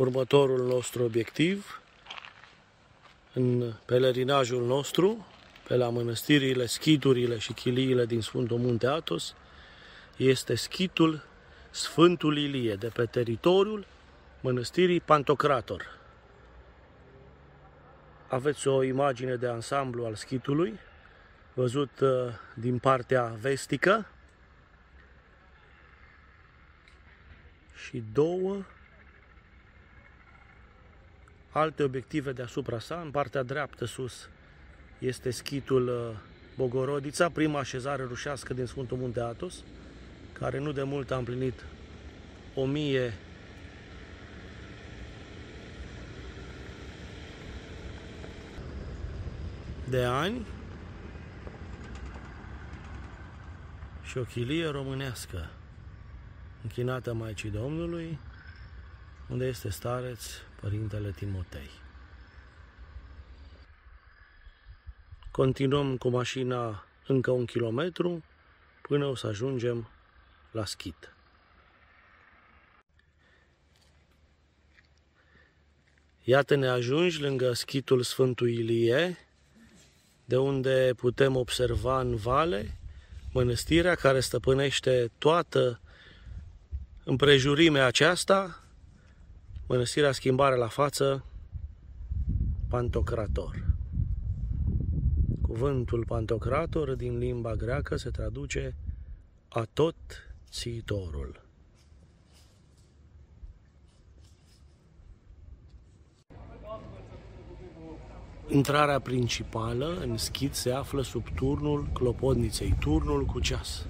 următorul nostru obiectiv în pelerinajul nostru, pe la mănăstirile, schiturile și chiliile din Sfântul Munte Atos, este schitul Sfântul Ilie, de pe teritoriul mănăstirii Pantocrator. Aveți o imagine de ansamblu al schitului, văzut uh, din partea vestică, și două alte obiective deasupra sa. În partea dreaptă sus este schitul uh, Bogorodița, prima așezare rușească din Sfântul Munte Atos, care nu de mult a împlinit o mie de ani și o chilie românească închinată Maicii Domnului, unde este stareț Părintele Timotei. Continuăm cu mașina încă un kilometru până o să ajungem la schit. Iată ne ajungi lângă schitul Sfântul Ilie, de unde putem observa în vale mănăstirea care stăpânește toată împrejurimea aceasta, mănăstirea schimbare la față, Pantocrator. Cuvântul Pantocrator din limba greacă se traduce a tot țitorul. Intrarea principală în schid se află sub turnul clopotniței, turnul cu ceas.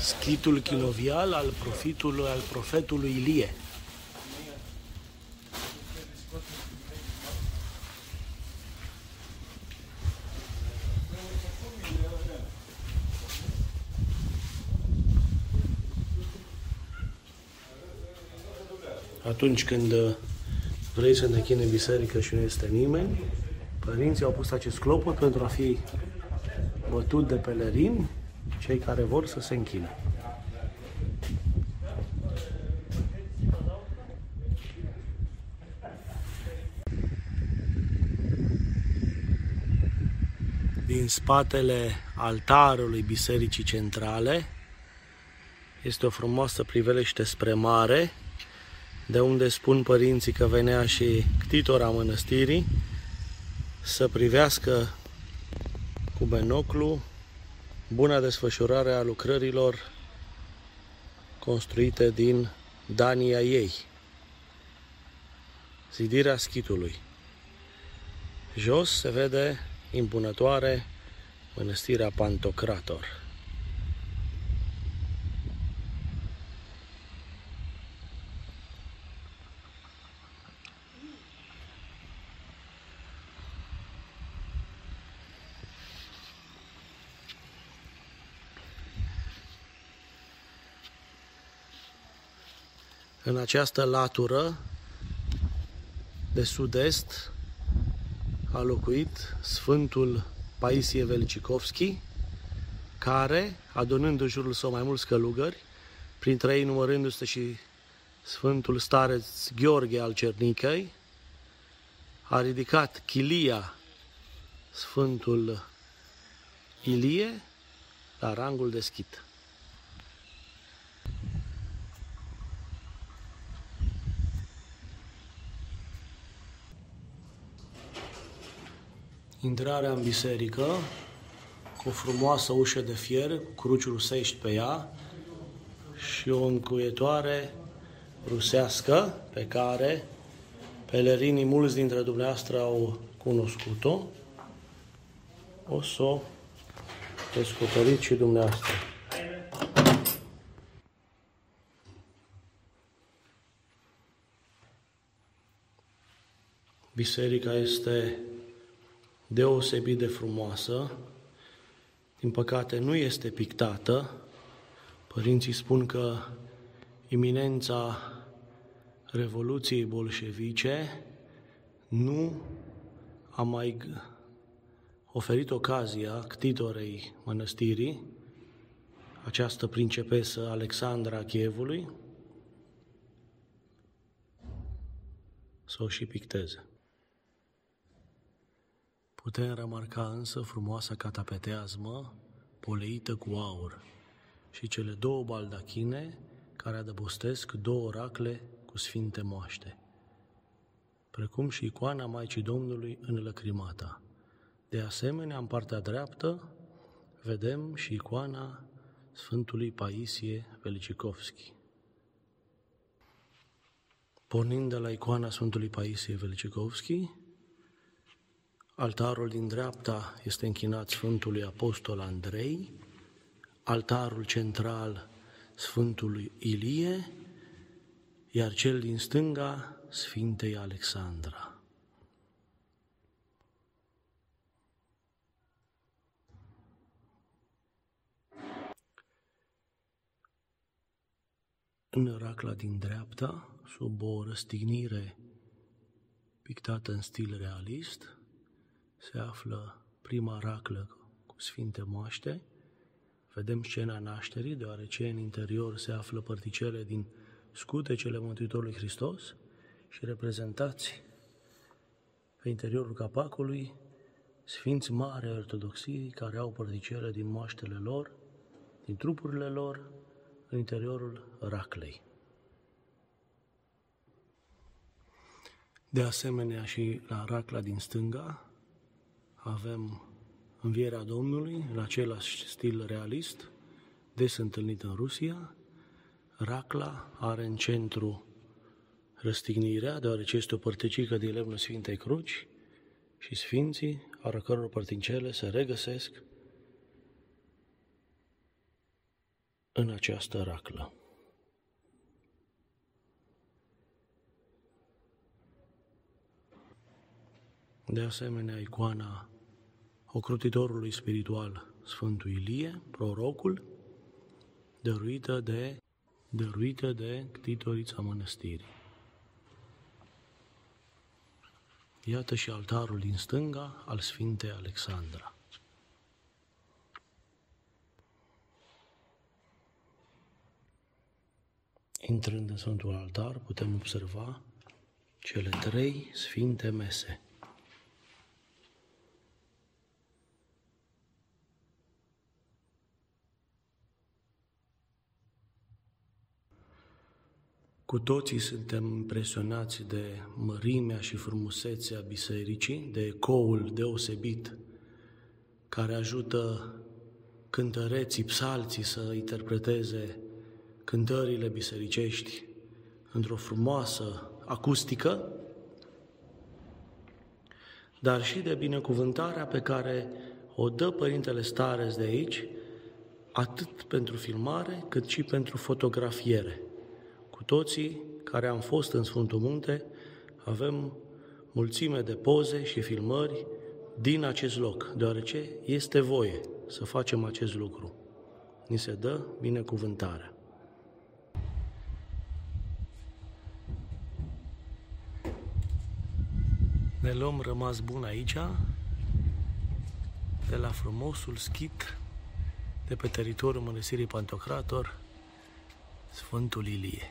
Schitul chinovial al profitului, al profetului Ilie. Atunci când vrei să ne chine biserică și nu este nimeni, părinții au pus acest clopot pentru a fi bătut de pelerini cei care vor să se închine. Din spatele altarului Bisericii Centrale este o frumoasă priveliște spre mare, de unde spun părinții că venea și ctitora mănăstirii să privească cu binoclu buna desfășurare a lucrărilor construite din Dania ei. Zidirea schitului. Jos se vede impunătoare mănăstirea Pantocrator. În această latură de sud-est a locuit Sfântul Paisie Velicikovski, care, adunând în jurul său mai mulți călugări, printre ei numărându-se și Sfântul Stareț Gheorghe al Cernicăi, a ridicat chilia Sfântul Ilie la rangul de schit. Intrarea în biserică cu o frumoasă ușă de fier, cu cruci rusești pe ea și o încuietoare rusească pe care pelerinii mulți dintre dumneavoastră au cunoscut-o, o să o descoperiți și dumneavoastră. Biserica este deosebit de frumoasă, din păcate nu este pictată. Părinții spun că iminența Revoluției bolșevice nu a mai oferit ocazia ctitorei mănăstirii, această principesă Alexandra Chievului să o și picteze. Putem remarca însă frumoasa catapeteazmă poleită cu aur și cele două baldachine care adăpostesc două racle cu sfinte moaște, precum și icoana Maicii Domnului în lăcrimata. De asemenea, în partea dreaptă, vedem și icoana Sfântului Paisie Velicicovski. Pornind de la icoana Sfântului Paisie Velicicovski, altarul din dreapta este închinat Sfântului Apostol Andrei, altarul central Sfântului Ilie, iar cel din stânga Sfintei Alexandra. În racla din dreapta, sub o răstignire pictată în stil realist, se află prima raclă cu sfinte moaște. Vedem scena nașterii, deoarece în interior se află părticele din scutecele Mântuitorului Hristos și reprezentați pe interiorul capacului sfinți mari ortodoxii care au părticele din moaștele lor, din trupurile lor, în interiorul raclei. De asemenea și la racla din stânga avem învierea Domnului în același stil realist, des întâlnit în Rusia. Racla are în centru răstignirea, deoarece este o părticică din lemnul Sfintei Cruci și Sfinții, ale căror părtincele se regăsesc în această raclă. De asemenea, icoana ocrotitorului spiritual Sfântul Ilie, prorocul, dăruită de, dăruită de ctitorița mănăstirii. Iată și altarul din stânga al Sfintei Alexandra. Intrând în Sfântul Altar, putem observa cele trei sfinte mese. Cu toții suntem impresionați de mărimea și frumusețea bisericii, de ecoul deosebit care ajută cântăreții, psalții să interpreteze cântările bisericești într-o frumoasă acustică, dar și de binecuvântarea pe care o dă Părintele Stares de aici, atât pentru filmare, cât și pentru fotografiere. Cu toții care am fost în Sfântul Munte, avem mulțime de poze și filmări din acest loc, deoarece este voie să facem acest lucru. Ni se dă binecuvântarea. Ne luăm rămas bun aici, de la frumosul schit de pe teritoriul Mănăstirii Pantocrator, Sfântul Ilie.